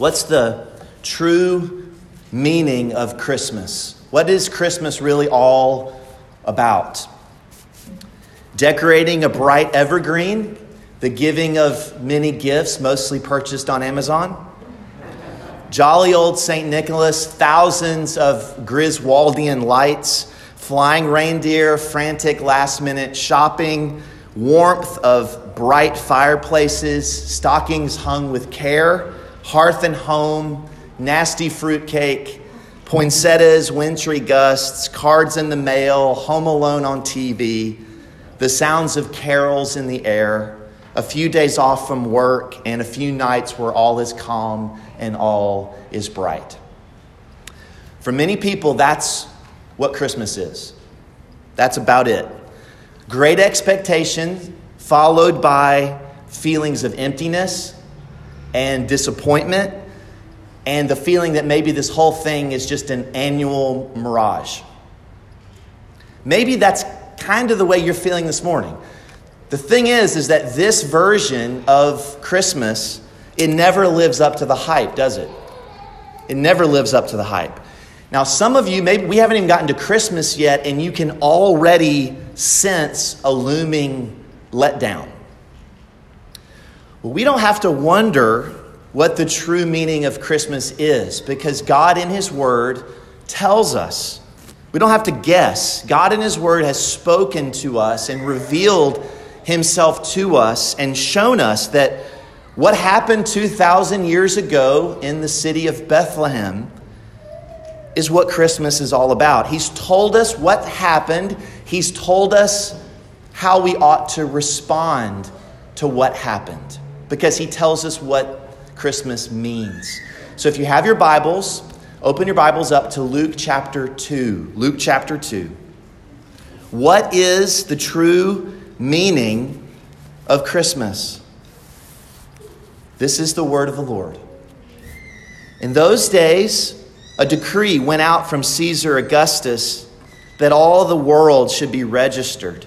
What's the true meaning of Christmas? What is Christmas really all about? Decorating a bright evergreen, the giving of many gifts, mostly purchased on Amazon. Jolly old St. Nicholas, thousands of Griswoldian lights, flying reindeer, frantic last minute shopping, warmth of bright fireplaces, stockings hung with care hearth and home, nasty fruitcake, poinsettias, wintry gusts, cards in the mail, home alone on TV, the sounds of carols in the air, a few days off from work, and a few nights where all is calm and all is bright. For many people, that's what Christmas is. That's about it. Great expectation followed by feelings of emptiness and disappointment and the feeling that maybe this whole thing is just an annual mirage. Maybe that's kind of the way you're feeling this morning. The thing is is that this version of Christmas it never lives up to the hype, does it? It never lives up to the hype. Now, some of you, maybe we haven't even gotten to Christmas yet, and you can already sense a looming letdown. Well, we don't have to wonder what the true meaning of Christmas is because God in His Word tells us. We don't have to guess. God in His Word has spoken to us and revealed Himself to us and shown us that what happened 2,000 years ago in the city of Bethlehem is what Christmas is all about. He's told us what happened, He's told us how we ought to respond to what happened because he tells us what Christmas means. So if you have your Bibles, open your Bibles up to Luke chapter 2. Luke chapter 2. What is the true meaning of Christmas? This is the word of the Lord. In those days, a decree went out from Caesar Augustus that all the world should be registered.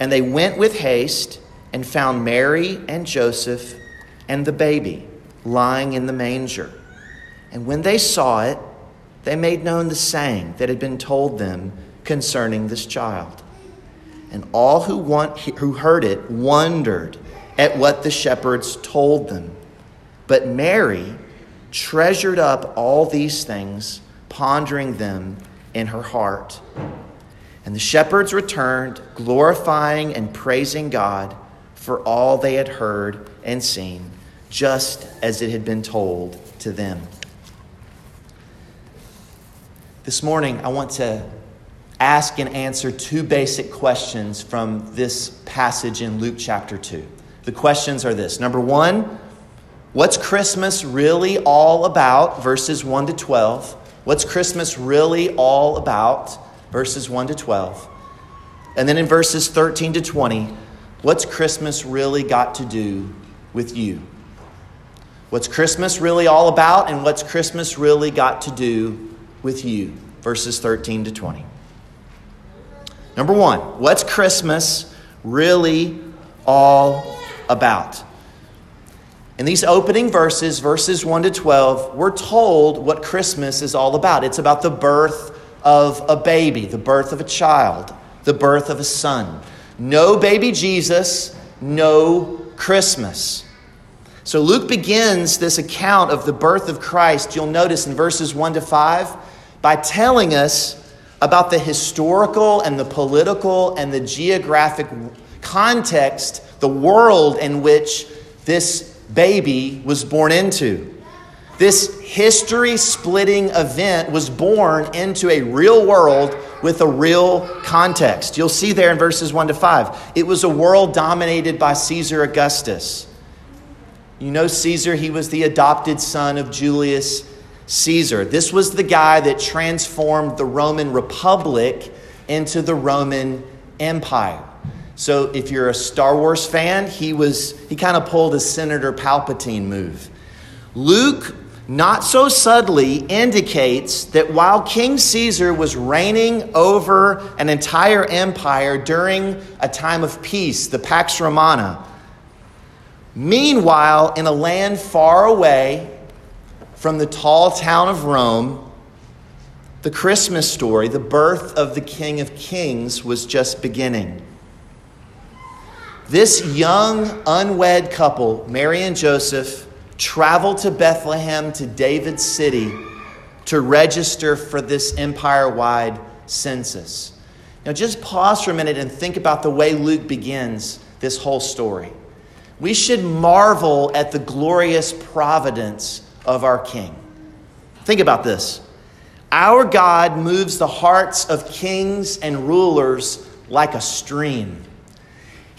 And they went with haste and found Mary and Joseph and the baby lying in the manger. And when they saw it, they made known the saying that had been told them concerning this child. And all who, want, who heard it wondered at what the shepherds told them. But Mary treasured up all these things, pondering them in her heart. And the shepherds returned, glorifying and praising God for all they had heard and seen, just as it had been told to them. This morning, I want to ask and answer two basic questions from this passage in Luke chapter 2. The questions are this Number one, what's Christmas really all about? Verses 1 to 12. What's Christmas really all about? Verses 1 to 12. And then in verses 13 to 20, what's Christmas really got to do with you? What's Christmas really all about, and what's Christmas really got to do with you. Verses 13 to 20. Number one, what's Christmas really all about? In these opening verses, verses 1 to 12, we're told what Christmas is all about. It's about the birth of a baby, the birth of a child, the birth of a son. No baby Jesus, no Christmas. So Luke begins this account of the birth of Christ, you'll notice in verses 1 to 5, by telling us about the historical and the political and the geographic context, the world in which this baby was born into. This history splitting event was born into a real world with a real context. You'll see there in verses 1 to 5. It was a world dominated by Caesar Augustus. You know Caesar, he was the adopted son of Julius Caesar. This was the guy that transformed the Roman Republic into the Roman Empire. So if you're a Star Wars fan, he was he kind of pulled a Senator Palpatine move. Luke not so subtly indicates that while King Caesar was reigning over an entire empire during a time of peace, the Pax Romana, Meanwhile, in a land far away from the tall town of Rome, the Christmas story, the birth of the King of Kings, was just beginning. This young, unwed couple, Mary and Joseph, traveled to Bethlehem, to David's city, to register for this empire wide census. Now, just pause for a minute and think about the way Luke begins this whole story we should marvel at the glorious providence of our King. Think about this. Our God moves the hearts of kings and rulers like a stream.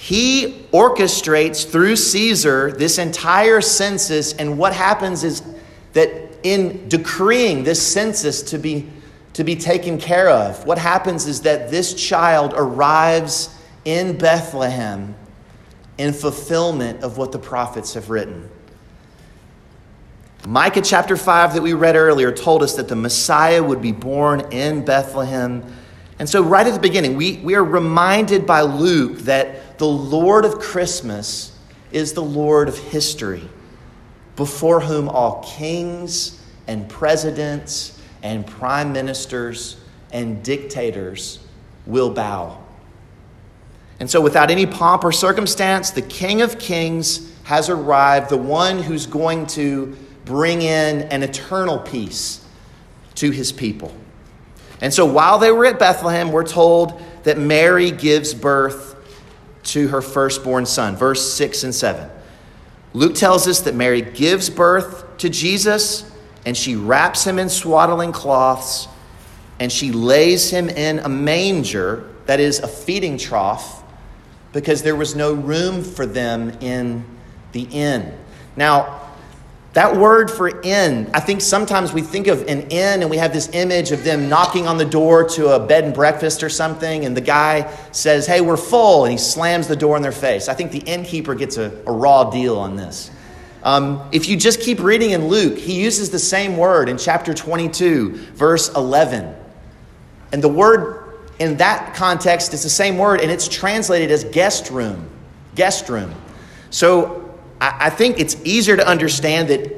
He orchestrates through Caesar this entire census, and what happens is that in decreeing this census to be, to be taken care of, what happens is that this child arrives in Bethlehem in fulfillment of what the prophets have written. Micah chapter 5 that we read earlier told us that the Messiah would be born in Bethlehem. And so, right at the beginning, we, we are reminded by Luke that the Lord of Christmas is the Lord of history, before whom all kings and presidents and prime ministers and dictators will bow. And so, without any pomp or circumstance, the King of Kings has arrived, the one who's going to bring in an eternal peace to his people. And so, while they were at Bethlehem, we're told that Mary gives birth to her firstborn son, verse 6 and 7. Luke tells us that Mary gives birth to Jesus and she wraps him in swaddling cloths and she lays him in a manger, that is, a feeding trough because there was no room for them in the inn. Now, that word for inn, I think sometimes we think of an inn and we have this image of them knocking on the door to a bed and breakfast or something, and the guy says, Hey, we're full, and he slams the door in their face. I think the innkeeper gets a, a raw deal on this. Um, if you just keep reading in Luke, he uses the same word in chapter 22, verse 11. And the word in that context, is the same word, and it's translated as guest room. Guest room. So I, I think it's easier to understand that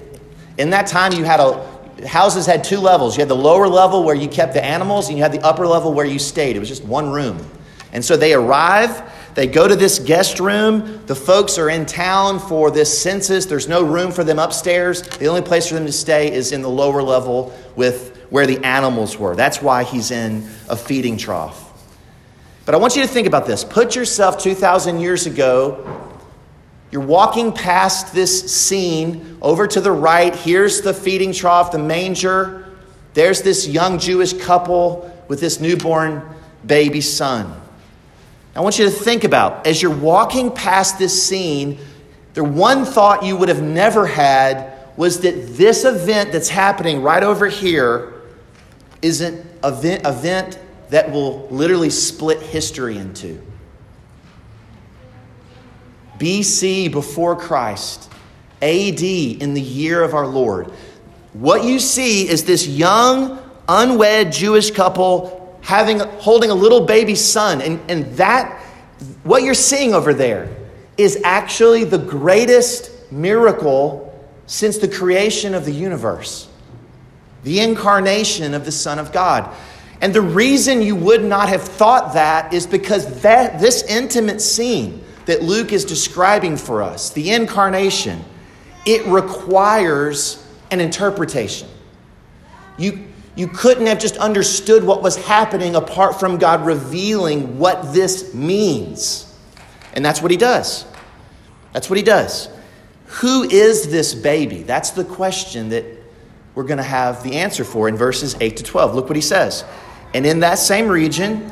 in that time you had a houses had two levels. You had the lower level where you kept the animals, and you had the upper level where you stayed. It was just one room. And so they arrive, they go to this guest room. The folks are in town for this census. There's no room for them upstairs. The only place for them to stay is in the lower level with where the animals were. That's why he's in a feeding trough. But I want you to think about this. Put yourself 2,000 years ago. You're walking past this scene over to the right. Here's the feeding trough, the manger. there's this young Jewish couple with this newborn baby son. I want you to think about as you're walking past this scene, the one thought you would have never had was that this event that's happening right over here is an event, event that will literally split history in two. BC before Christ, AD in the year of our Lord. What you see is this young, unwed Jewish couple having holding a little baby son and, and that what you're seeing over there is actually the greatest miracle since the creation of the universe the incarnation of the son of god and the reason you would not have thought that is because that this intimate scene that luke is describing for us the incarnation it requires an interpretation you you couldn't have just understood what was happening apart from God revealing what this means. And that's what he does. That's what he does. Who is this baby? That's the question that we're going to have the answer for in verses 8 to 12. Look what he says. And in that same region,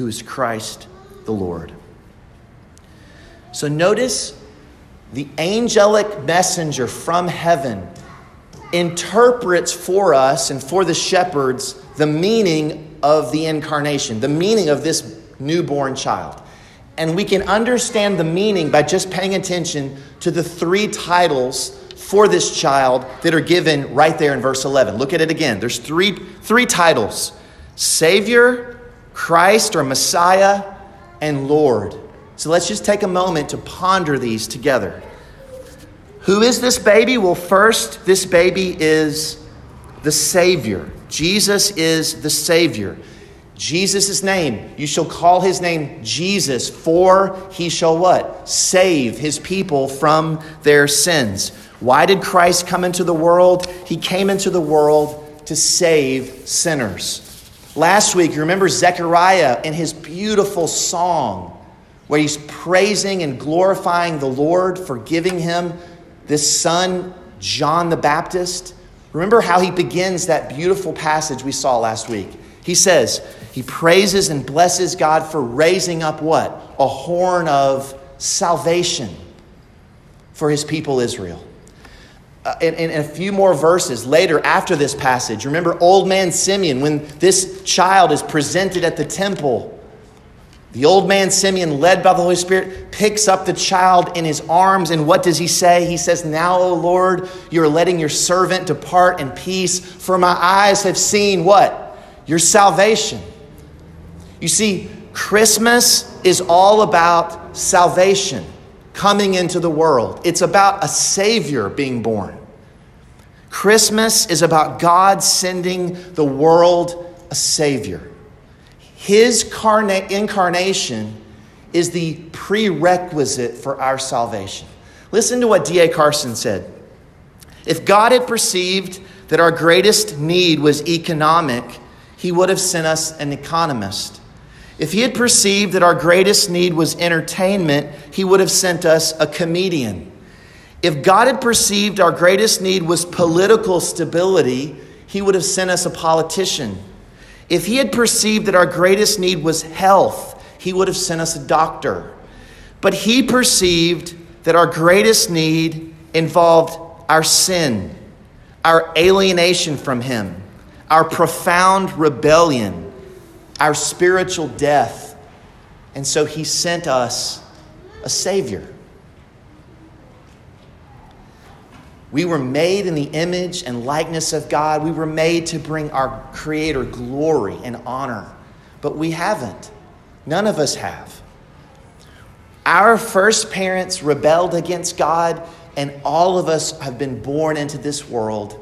who is Christ the Lord. So notice the angelic messenger from heaven interprets for us and for the shepherds the meaning of the incarnation, the meaning of this newborn child. And we can understand the meaning by just paying attention to the three titles for this child that are given right there in verse 11. Look at it again. There's three, three titles Savior, Christ or Messiah, and Lord. So let's just take a moment to ponder these together. Who is this baby? Well, first, this baby is the Savior. Jesus is the Savior. Jesus' name, you shall call his name Jesus, for he shall what? Save his people from their sins. Why did Christ come into the world? He came into the world to save sinners. Last week, you remember Zechariah in his beautiful song where he's praising and glorifying the Lord for giving him this son, John the Baptist. Remember how he begins that beautiful passage we saw last week. He says, he praises and blesses God for raising up what? A horn of salvation for his people Israel. Uh, in, in, a few more verses later after this passage, remember old man Simeon, when this child is presented at the temple the old man Simeon, led by the Holy Spirit, picks up the child in his arms, and what does he say? He says, Now, O Lord, you're letting your servant depart in peace, for my eyes have seen what? Your salvation. You see, Christmas is all about salvation coming into the world, it's about a Savior being born. Christmas is about God sending the world a Savior. His carna- incarnation is the prerequisite for our salvation. Listen to what D.A. Carson said. If God had perceived that our greatest need was economic, he would have sent us an economist. If he had perceived that our greatest need was entertainment, he would have sent us a comedian. If God had perceived our greatest need was political stability, he would have sent us a politician. If he had perceived that our greatest need was health, he would have sent us a doctor. But he perceived that our greatest need involved our sin, our alienation from him, our profound rebellion, our spiritual death. And so he sent us a Savior. We were made in the image and likeness of God. We were made to bring our Creator glory and honor, but we haven't. None of us have. Our first parents rebelled against God, and all of us have been born into this world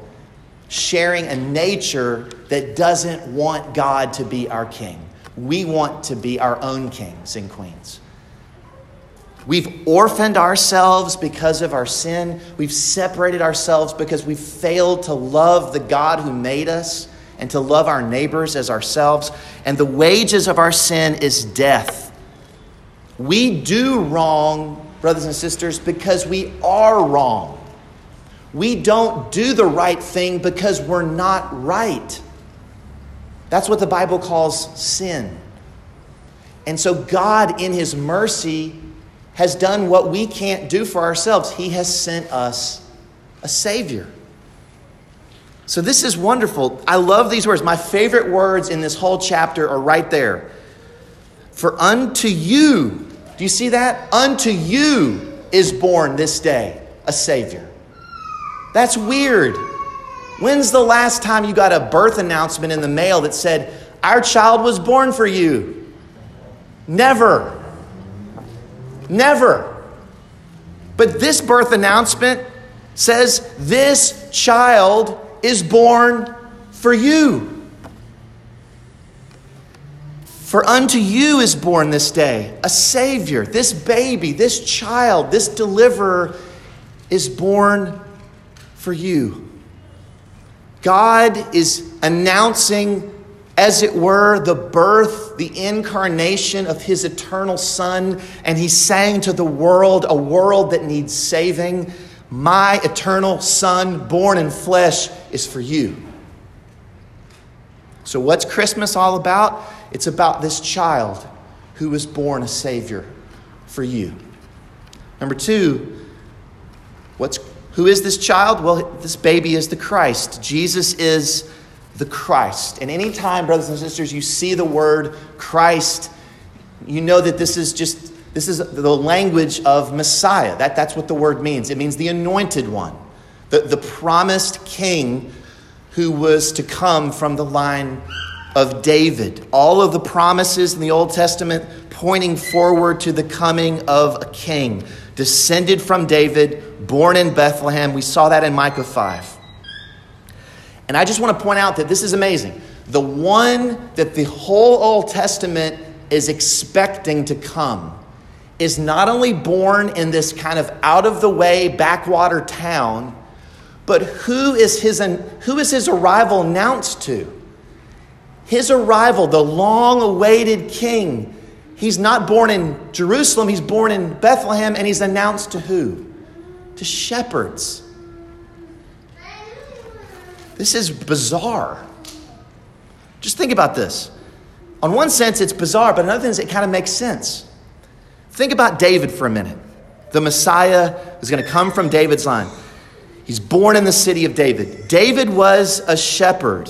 sharing a nature that doesn't want God to be our king. We want to be our own kings and queens. We've orphaned ourselves because of our sin. We've separated ourselves because we've failed to love the God who made us and to love our neighbors as ourselves. And the wages of our sin is death. We do wrong, brothers and sisters, because we are wrong. We don't do the right thing because we're not right. That's what the Bible calls sin. And so, God, in His mercy, has done what we can't do for ourselves. He has sent us a Savior. So, this is wonderful. I love these words. My favorite words in this whole chapter are right there. For unto you, do you see that? Unto you is born this day a Savior. That's weird. When's the last time you got a birth announcement in the mail that said, Our child was born for you? Never. Never. But this birth announcement says, This child is born for you. For unto you is born this day a Savior. This baby, this child, this deliverer is born for you. God is announcing, as it were, the birth, the incarnation of his eternal Son, and he's saying to the world, a world that needs saving, My eternal Son, born in flesh, is for you. So, what's Christmas all about? It's about this child who was born a Savior for you. Number two, what's who is this child? Well, this baby is the Christ. Jesus is the Christ. And anytime, brothers and sisters, you see the word Christ, you know that this is just this is the language of Messiah. That, that's what the word means. It means the anointed one, the, the promised king who was to come from the line of David. All of the promises in the Old Testament pointing forward to the coming of a king, descended from David, born in Bethlehem. We saw that in Micah 5. And I just want to point out that this is amazing. The one that the whole Old Testament is expecting to come is not only born in this kind of out of the way backwater town, but who is his, who is his arrival announced to? His arrival, the long awaited king, he's not born in Jerusalem, he's born in Bethlehem, and he's announced to who? To shepherds. This is bizarre. Just think about this. On one sense, it's bizarre, but another thing is it kind of makes sense. Think about David for a minute. The Messiah is going to come from David's line. He's born in the city of David. David was a shepherd.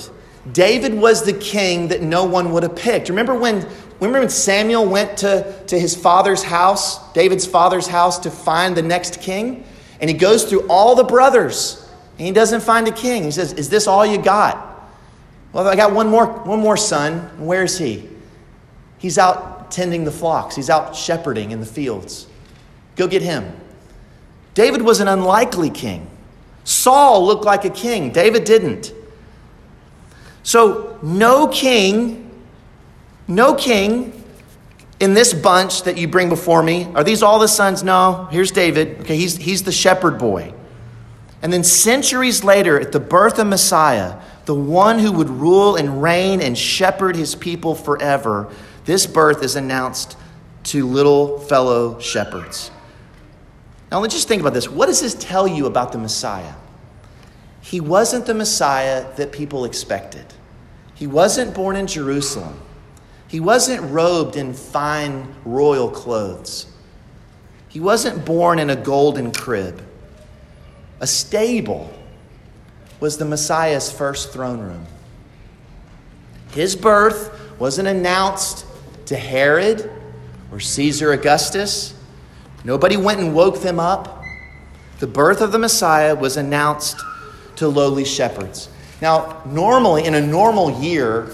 David was the king that no one would have picked. Remember when, remember when Samuel went to, to his father's house, David's father's house, to find the next king? And he goes through all the brothers and he doesn't find a king. He says, Is this all you got? Well, I got one more, one more son. Where's he? He's out tending the flocks, he's out shepherding in the fields. Go get him. David was an unlikely king. Saul looked like a king, David didn't. So, no king, no king in this bunch that you bring before me. Are these all the sons? No. Here's David. Okay, he's, he's the shepherd boy. And then, centuries later, at the birth of Messiah, the one who would rule and reign and shepherd his people forever, this birth is announced to little fellow shepherds. Now, let's just think about this. What does this tell you about the Messiah? He wasn't the Messiah that people expected. He wasn't born in Jerusalem. He wasn't robed in fine royal clothes. He wasn't born in a golden crib. A stable was the Messiah's first throne room. His birth wasn't announced to Herod or Caesar Augustus. Nobody went and woke them up. The birth of the Messiah was announced to lowly shepherds. Now, normally, in a normal year,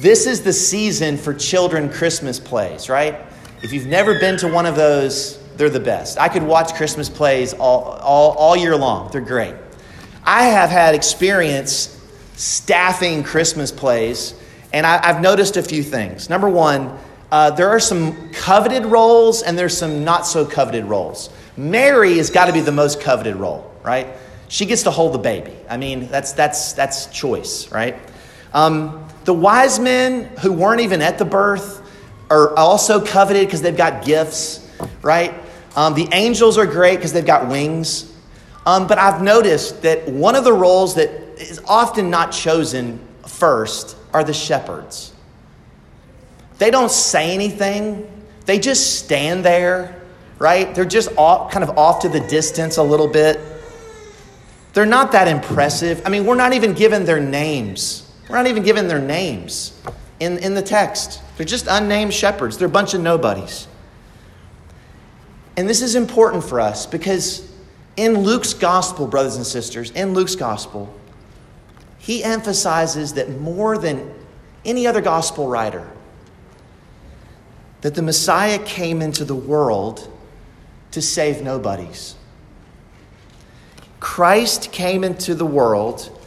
this is the season for children Christmas plays, right? If you've never been to one of those, they're the best. I could watch Christmas plays all, all, all year long, they're great. I have had experience staffing Christmas plays, and I, have noticed a few things. Number one, uh, there are some coveted roles and there's some not so coveted roles. Mary has got to be the most coveted role, right? She gets to hold the baby. I mean, that's that's that's choice, right? Um, the wise men who weren't even at the birth are also coveted because they've got gifts, right? Um, the angels are great because they've got wings. Um, but I've noticed that one of the roles that is often not chosen first are the shepherds. They don't say anything, they just stand there, right? They're just off, kind of off to the distance a little bit. They're not that impressive. I mean, we're not even given their names. We're not even given their names in, in the text. They're just unnamed shepherds, they're a bunch of nobodies. And this is important for us because in Luke's gospel, brothers and sisters, in Luke's gospel, he emphasizes that more than any other gospel writer, that the Messiah came into the world to save nobodies. Christ came into the world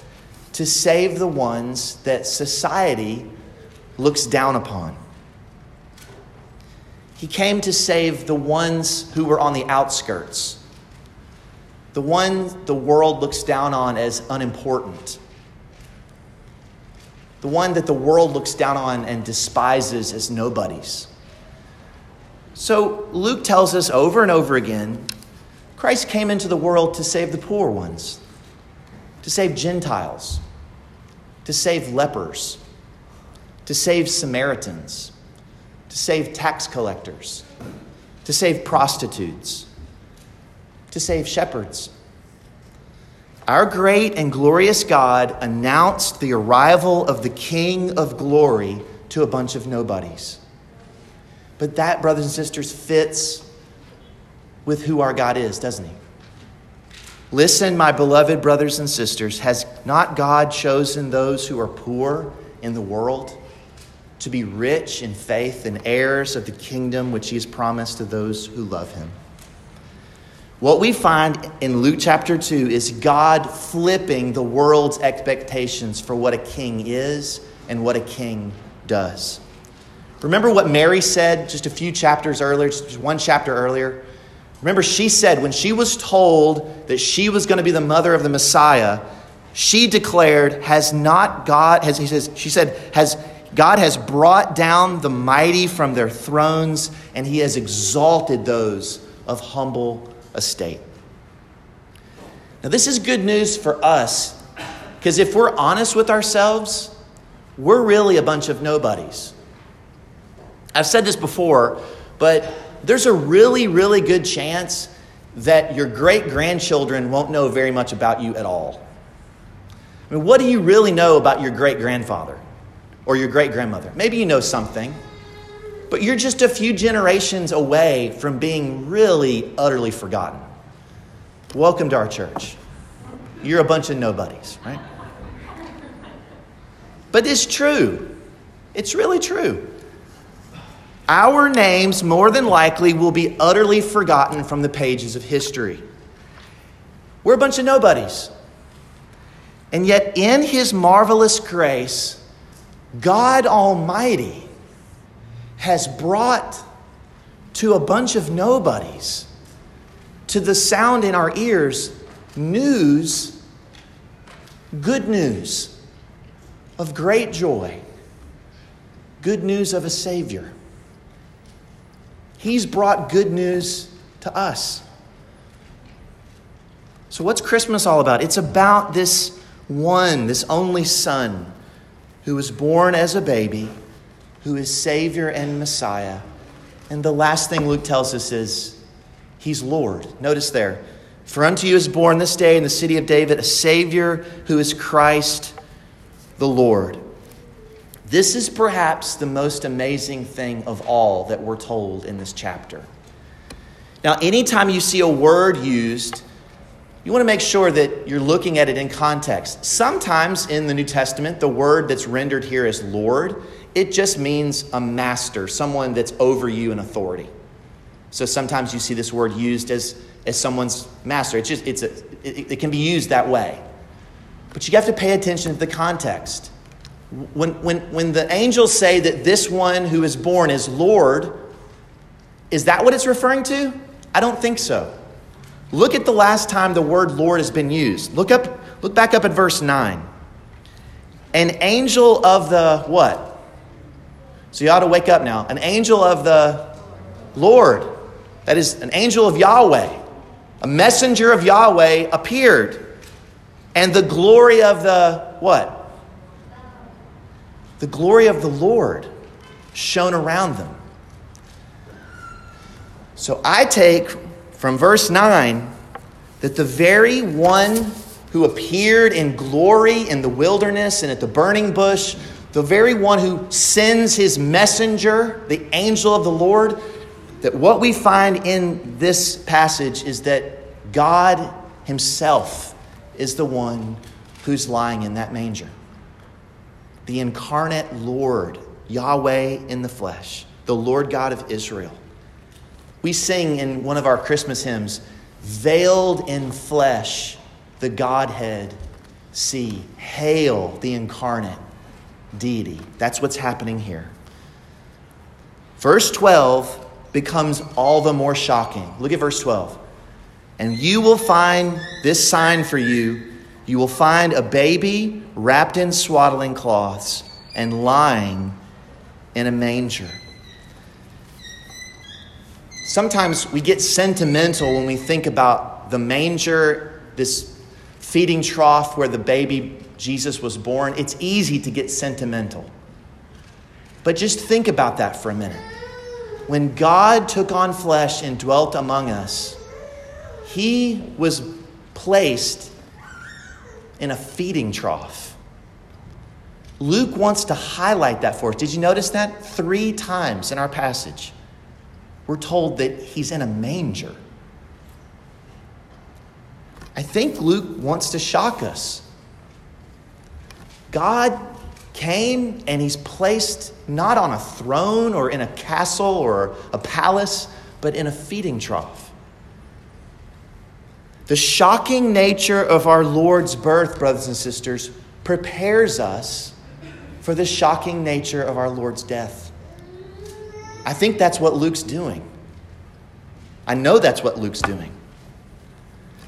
to save the ones that society looks down upon. He came to save the ones who were on the outskirts, the ones the world looks down on as unimportant, the one that the world looks down on and despises as nobodies. So Luke tells us over and over again Christ came into the world to save the poor ones, to save Gentiles, to save lepers, to save Samaritans, to save tax collectors, to save prostitutes, to save shepherds. Our great and glorious God announced the arrival of the King of glory to a bunch of nobodies. But that, brothers and sisters, fits with who our God is, doesn't he? Listen, my beloved brothers and sisters, has not God chosen those who are poor in the world to be rich in faith and heirs of the kingdom which he has promised to those who love him? What we find in Luke chapter 2 is God flipping the world's expectations for what a king is and what a king does. Remember what Mary said just a few chapters earlier, just one chapter earlier? Remember, she said when she was told that she was going to be the mother of the Messiah, she declared, Has not God, has, he says, she said, Has God has brought down the mighty from their thrones, and he has exalted those of humble estate. Now, this is good news for us, because if we're honest with ourselves, we're really a bunch of nobodies. I've said this before, but there's a really, really good chance that your great grandchildren won't know very much about you at all. I mean, what do you really know about your great grandfather or your great grandmother? Maybe you know something, but you're just a few generations away from being really, utterly forgotten. Welcome to our church. You're a bunch of nobodies, right? But it's true. It's really true our names more than likely will be utterly forgotten from the pages of history. We're a bunch of nobodies. And yet, in His marvelous grace, God Almighty has brought to a bunch of nobodies, to the sound in our ears, news, good news of great joy, good news of a Savior. He's brought good news to us. So, what's Christmas all about? It's about this one, this only Son, who was born as a baby, who is Savior and Messiah. And the last thing Luke tells us is, He's Lord. Notice there. For unto you is born this day in the city of David a Savior who is Christ the Lord. This is perhaps the most amazing thing of all that we're told in this chapter. Now, anytime you see a word used, you want to make sure that you're looking at it in context. Sometimes in the New Testament, the word that's rendered here as Lord, it just means a master, someone that's over you in authority. So sometimes you see this word used as, as someone's master. It's just, it's a, it, it can be used that way. But you have to pay attention to the context. When, when, when the angels say that this one who is born is Lord, is that what it's referring to? I don't think so. Look at the last time the word Lord has been used. Look up, look back up at verse 9. An angel of the what? So you ought to wake up now. An angel of the Lord. That is an angel of Yahweh. A messenger of Yahweh appeared. And the glory of the what? The glory of the Lord shone around them. So I take from verse 9 that the very one who appeared in glory in the wilderness and at the burning bush, the very one who sends his messenger, the angel of the Lord, that what we find in this passage is that God himself is the one who's lying in that manger. The incarnate Lord, Yahweh in the flesh, the Lord God of Israel. We sing in one of our Christmas hymns, Veiled in flesh, the Godhead see. Hail the incarnate deity. That's what's happening here. Verse 12 becomes all the more shocking. Look at verse 12. And you will find this sign for you. You will find a baby wrapped in swaddling cloths and lying in a manger. Sometimes we get sentimental when we think about the manger, this feeding trough where the baby Jesus was born. It's easy to get sentimental. But just think about that for a minute. When God took on flesh and dwelt among us, he was placed in a feeding trough. Luke wants to highlight that for us. Did you notice that? Three times in our passage we're told that he's in a manger. I think Luke wants to shock us. God came and he's placed not on a throne or in a castle or a palace, but in a feeding trough. The shocking nature of our Lord's birth, brothers and sisters, prepares us for the shocking nature of our Lord's death. I think that's what Luke's doing. I know that's what Luke's doing.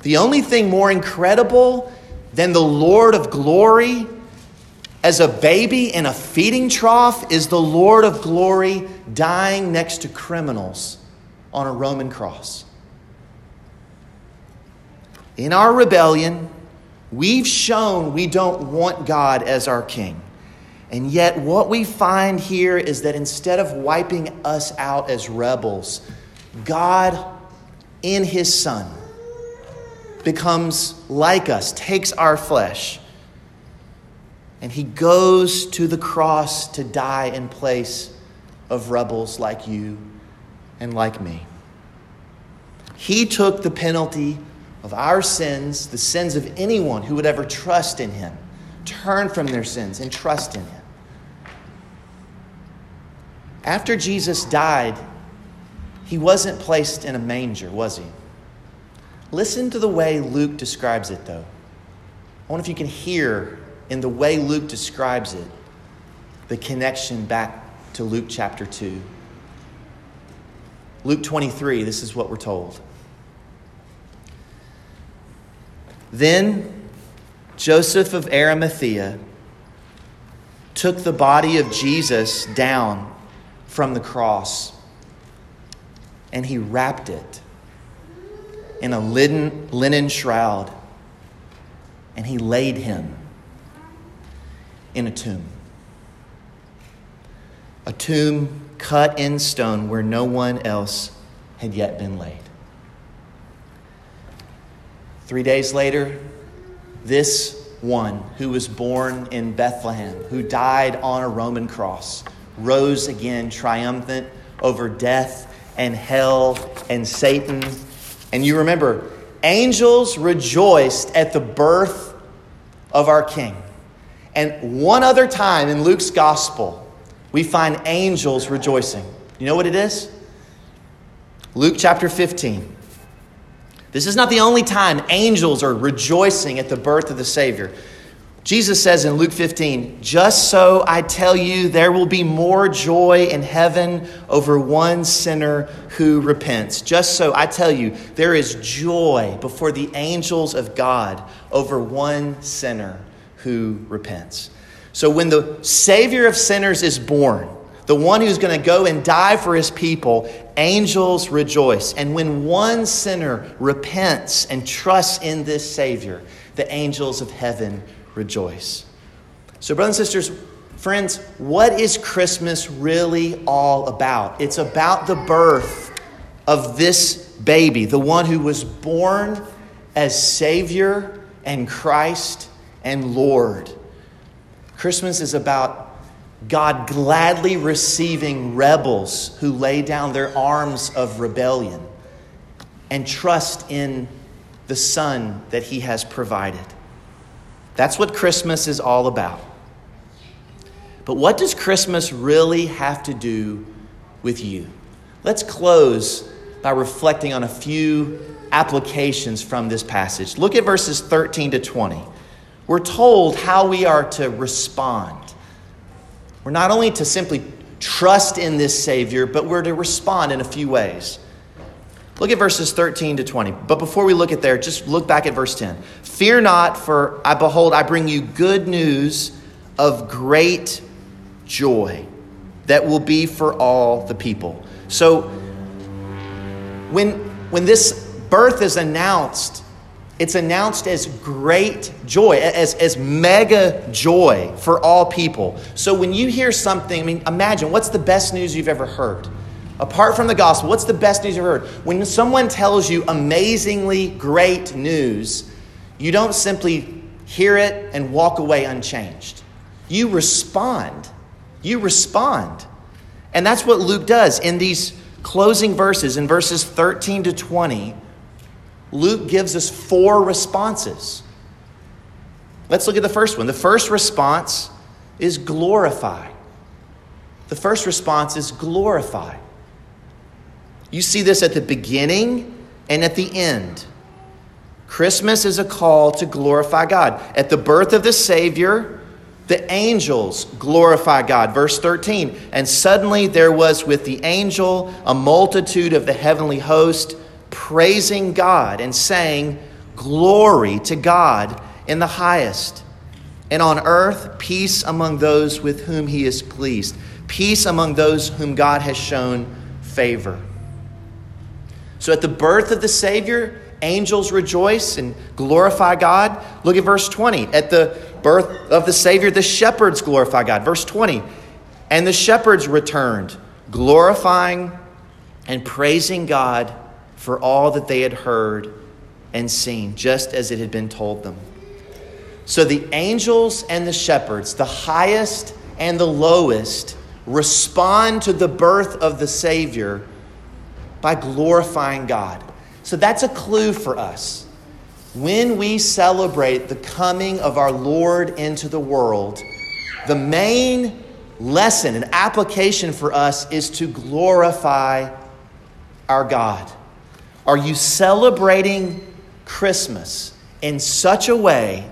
The only thing more incredible than the Lord of glory as a baby in a feeding trough is the Lord of glory dying next to criminals on a Roman cross. In our rebellion, we've shown we don't want God as our king. And yet, what we find here is that instead of wiping us out as rebels, God, in His Son, becomes like us, takes our flesh, and He goes to the cross to die in place of rebels like you and like me. He took the penalty of our sins, the sins of anyone who would ever trust in Him, turn from their sins, and trust in Him. After Jesus died, he wasn't placed in a manger, was he? Listen to the way Luke describes it, though. I wonder if you can hear in the way Luke describes it the connection back to Luke chapter 2. Luke 23, this is what we're told. Then Joseph of Arimathea took the body of Jesus down from the cross. And he wrapped it in a linen, shroud. And he laid him in a tomb. A tomb cut in stone where no one else had yet been laid. Three days later, this one who was born in Bethlehem, who died on a Roman cross, rose again triumphant over death and hell and Satan. And you remember, angels rejoiced at the birth of our King. And one other time in Luke's gospel, we find angels rejoicing. You know what it is? Luke chapter 15. This is not the only time angels are rejoicing at the birth of the Savior. Jesus says in Luke 15, Just so I tell you, there will be more joy in heaven over one sinner who repents. Just so I tell you, there is joy before the angels of God over one sinner who repents. So when the Savior of sinners is born, the one who's going to go and die for his people, angels rejoice. And when one sinner repents and trusts in this Savior, the angels of heaven rejoice. So, brothers and sisters, friends, what is Christmas really all about? It's about the birth of this baby, the one who was born as Savior and Christ and Lord. Christmas is about God gladly receiving rebels who lay down their arms of rebellion and trust in the Son that He has provided. That's what Christmas is all about. But what does Christmas really have to do with you? Let's close by reflecting on a few applications from this passage. Look at verses 13 to 20. We're told how we are to respond. We're not only to simply trust in this Savior, but we're to respond in a few ways. Look at verses 13 to 20. But before we look at there, just look back at verse 10. Fear not, for I behold, I bring you good news of great joy that will be for all the people. So when when this birth is announced, it's announced as great joy, as, as mega joy for all people. So when you hear something, I mean, imagine what's the best news you've ever heard? Apart from the gospel, what's the best news you've heard? When someone tells you amazingly great news, you don't simply hear it and walk away unchanged. You respond. You respond. And that's what Luke does in these closing verses, in verses 13 to 20. Luke gives us four responses. Let's look at the first one. The first response is glorify. The first response is glorify. You see this at the beginning and at the end. Christmas is a call to glorify God. At the birth of the Savior, the angels glorify God. Verse 13. And suddenly there was with the angel a multitude of the heavenly host praising God and saying, Glory to God in the highest. And on earth, peace among those with whom he is pleased. Peace among those whom God has shown favor. So at the birth of the Savior, angels rejoice and glorify God. Look at verse 20. At the birth of the Savior, the shepherds glorify God. Verse 20. And the shepherds returned, glorifying and praising God for all that they had heard and seen, just as it had been told them. So the angels and the shepherds, the highest and the lowest, respond to the birth of the Savior by glorifying God. So that's a clue for us. When we celebrate the coming of our Lord into the world, the main lesson and application for us is to glorify our God. Are you celebrating Christmas in such a way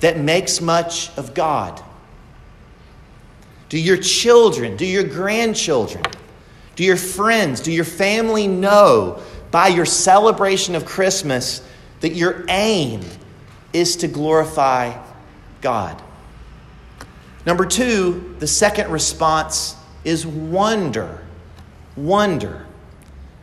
that makes much of God? Do your children, do your grandchildren, do your friends, do your family know by your celebration of Christmas that your aim is to glorify God? Number two, the second response is wonder. Wonder.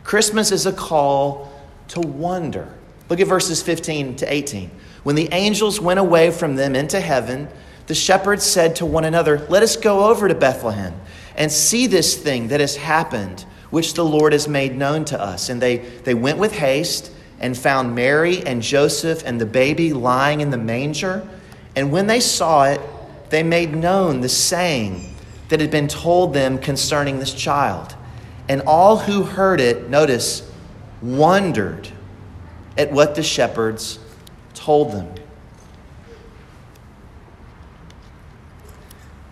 Christmas is a call to wonder. Look at verses 15 to 18. When the angels went away from them into heaven, the shepherds said to one another, Let us go over to Bethlehem and see this thing that has happened, which the Lord has made known to us. And they, they went with haste and found Mary and Joseph and the baby lying in the manger. And when they saw it, they made known the saying that had been told them concerning this child. And all who heard it, notice, wondered at what the shepherds told them.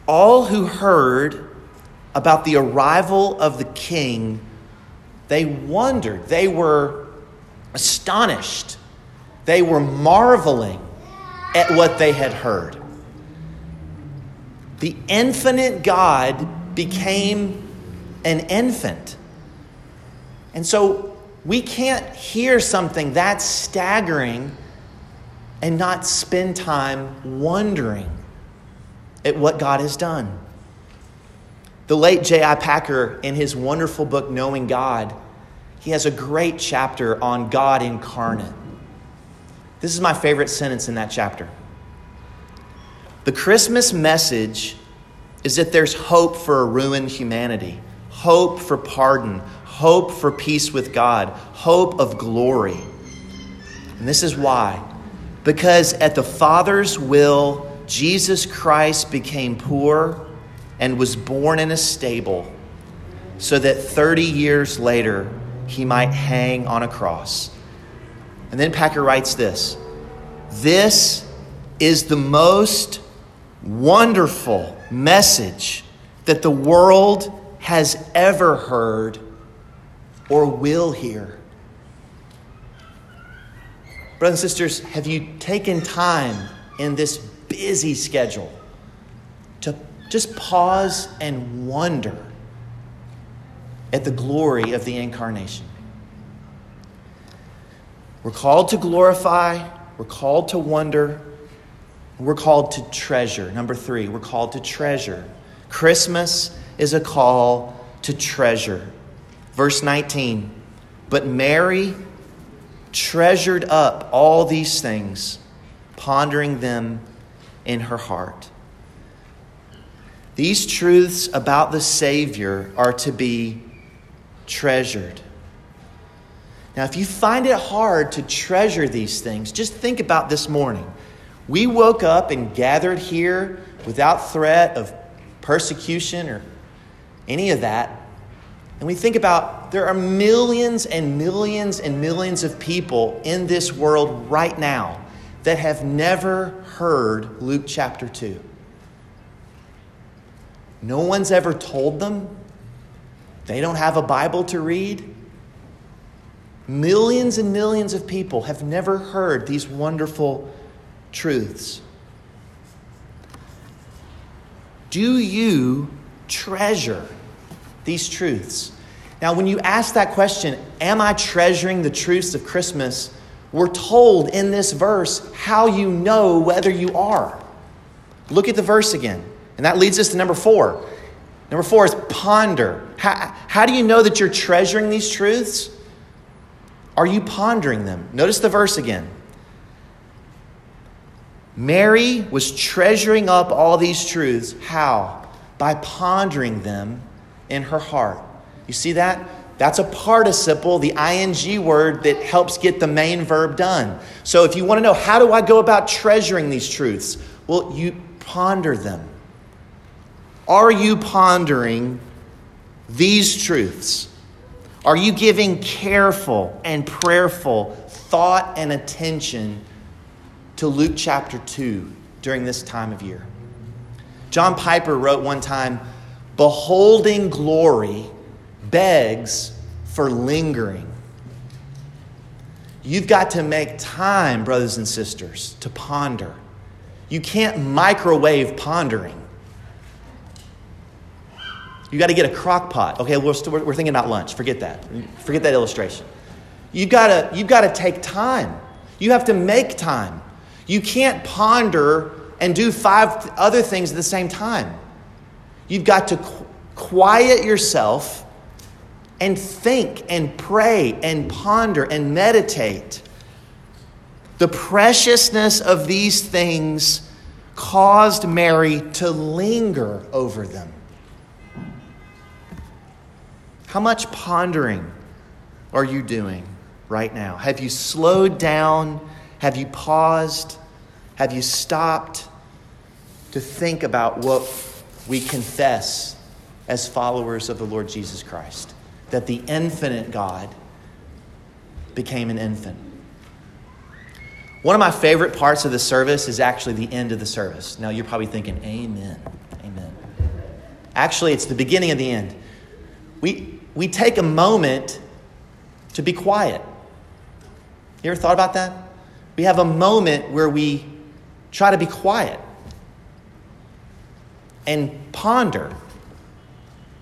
All who heard about the arrival of the king, they wondered. They were astonished. They were marveling at what they had heard. The infinite God became an infant. And so we can't hear something that staggering and not spend time wondering at what God has done. The late J.I. Packer, in his wonderful book, Knowing God, he has a great chapter on God incarnate. This is my favorite sentence in that chapter. The Christmas message is that there's hope for a ruined humanity, hope for pardon, hope for peace with God, hope of glory. And this is why. Because at the Father's will, Jesus Christ became poor and was born in a stable so that 30 years later he might hang on a cross. And then Packer writes this This is the most wonderful message that the world has ever heard or will hear. Brothers and sisters, have you taken time in this busy schedule to just pause and wonder at the glory of the incarnation? We're called to glorify, we're called to wonder, we're called to treasure. Number three, we're called to treasure. Christmas is a call to treasure. Verse 19, but Mary treasured up all these things, pondering them in her heart. These truths about the Savior are to be treasured. Now, if you find it hard to treasure these things, just think about this morning. We woke up and gathered here without threat of persecution or any of that. And we think about there are millions and millions and millions of people in this world right now that have never heard Luke chapter 2. No one's ever told them. They don't have a Bible to read. Millions and millions of people have never heard these wonderful truths. Do you treasure these truths? Now, when you ask that question, Am I treasuring the truths of Christmas? We're told in this verse how you know whether you are. Look at the verse again. And that leads us to number four. Number four is ponder. How, how do you know that you're treasuring these truths? Are you pondering them? Notice the verse again. Mary was treasuring up all these truths. How? By pondering them in her heart. You see that? That's a participle, the ing word that helps get the main verb done. So if you want to know how do I go about treasuring these truths? Well, you ponder them. Are you pondering these truths? Are you giving careful and prayerful thought and attention to Luke chapter 2 during this time of year? John Piper wrote one time Beholding glory begs for lingering. You've got to make time, brothers and sisters, to ponder. You can't microwave pondering. You got to get a crock pot. Okay, we're, still, we're thinking about lunch. Forget that. Forget that illustration. You've got to, you've got to take time. You have to make time. You can't ponder and do five other things at the same time. You've got to qu- quiet yourself and think and pray and ponder and meditate. The preciousness of these things caused Mary to linger over them. How much pondering are you doing right now? Have you slowed down? Have you paused? Have you stopped to think about what we confess as followers of the Lord Jesus Christ? That the infinite God became an infant. One of my favorite parts of the service is actually the end of the service. Now you're probably thinking, Amen. Amen. Actually, it's the beginning of the end. We, we take a moment to be quiet. You ever thought about that? We have a moment where we try to be quiet. and ponder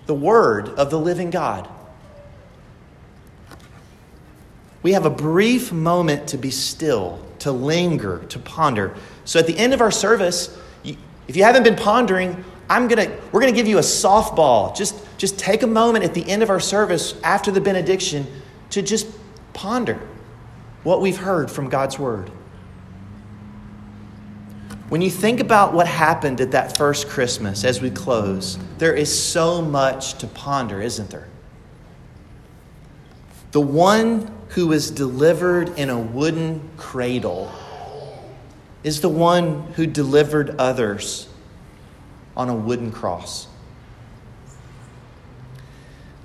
the word of the living God. We have a brief moment to be still, to linger, to ponder. So at the end of our service, if you haven't been pondering, I'm gonna, we're going to give you a softball. Just, just take a moment at the end of our service after the benediction to just ponder what we've heard from God's Word. When you think about what happened at that first Christmas as we close, there is so much to ponder, isn't there? The one who was delivered in a wooden cradle is the one who delivered others on a wooden cross.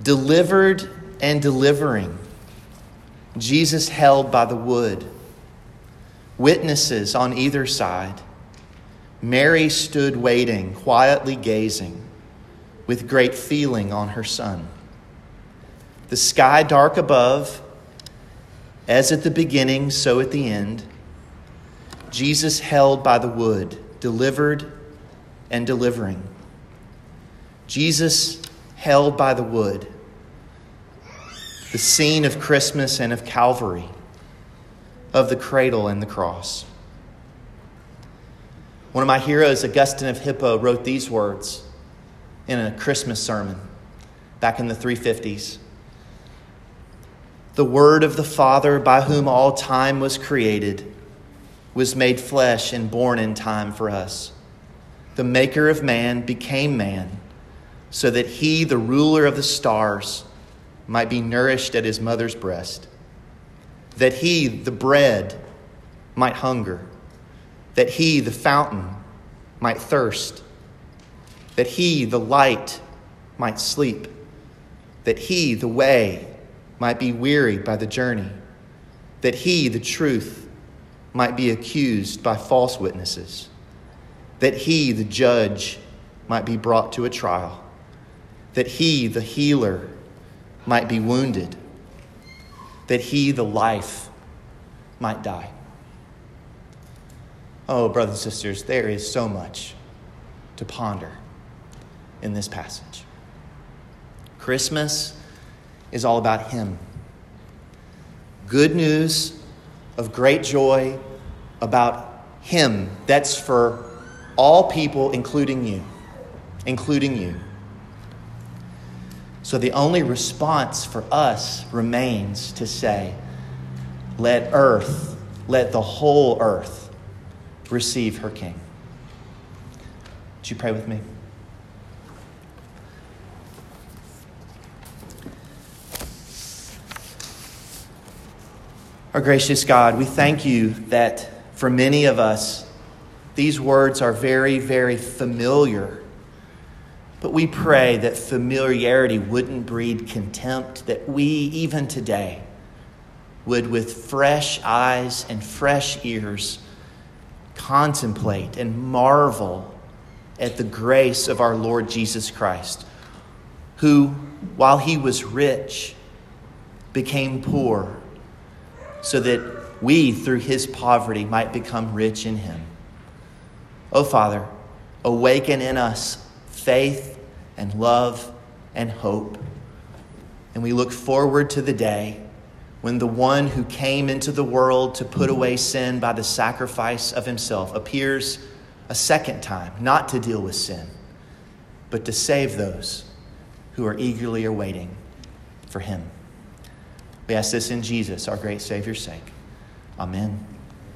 Delivered and delivering. Jesus held by the wood. Witnesses on either side. Mary stood waiting, quietly gazing, with great feeling on her son. The sky dark above, as at the beginning, so at the end. Jesus held by the wood, delivered and delivering. Jesus held by the wood, the scene of Christmas and of Calvary, of the cradle and the cross. One of my heroes, Augustine of Hippo, wrote these words in a Christmas sermon back in the 350s. The Word of the Father, by whom all time was created, was made flesh and born in time for us the maker of man, became man, so that he, the ruler of the stars, might be nourished at his mother's breast, that he, the bread, might hunger, that he, the fountain, might thirst, that he, the light, might sleep, that he, the way, might be weary by the journey, that he, the truth, might be accused by false witnesses that he, the judge, might be brought to a trial, that he, the healer, might be wounded, that he, the life, might die. Oh, brothers and sisters, there is so much to ponder in this passage. Christmas is all about Him. Good news of great joy about Him. That's for all people, including you, including you. So the only response for us remains to say, let earth, let the whole earth receive her king. Would you pray with me? Our gracious God, we thank you that for many of us, these words are very, very familiar. But we pray that familiarity wouldn't breed contempt, that we, even today, would, with fresh eyes and fresh ears, contemplate and marvel at the grace of our Lord Jesus Christ, who, while he was rich, became poor, so that we, through his poverty, might become rich in him. Oh, Father, awaken in us faith and love and hope. And we look forward to the day when the one who came into the world to put away sin by the sacrifice of himself appears a second time, not to deal with sin, but to save those who are eagerly awaiting for him. We ask this in Jesus, our great Savior's sake. Amen.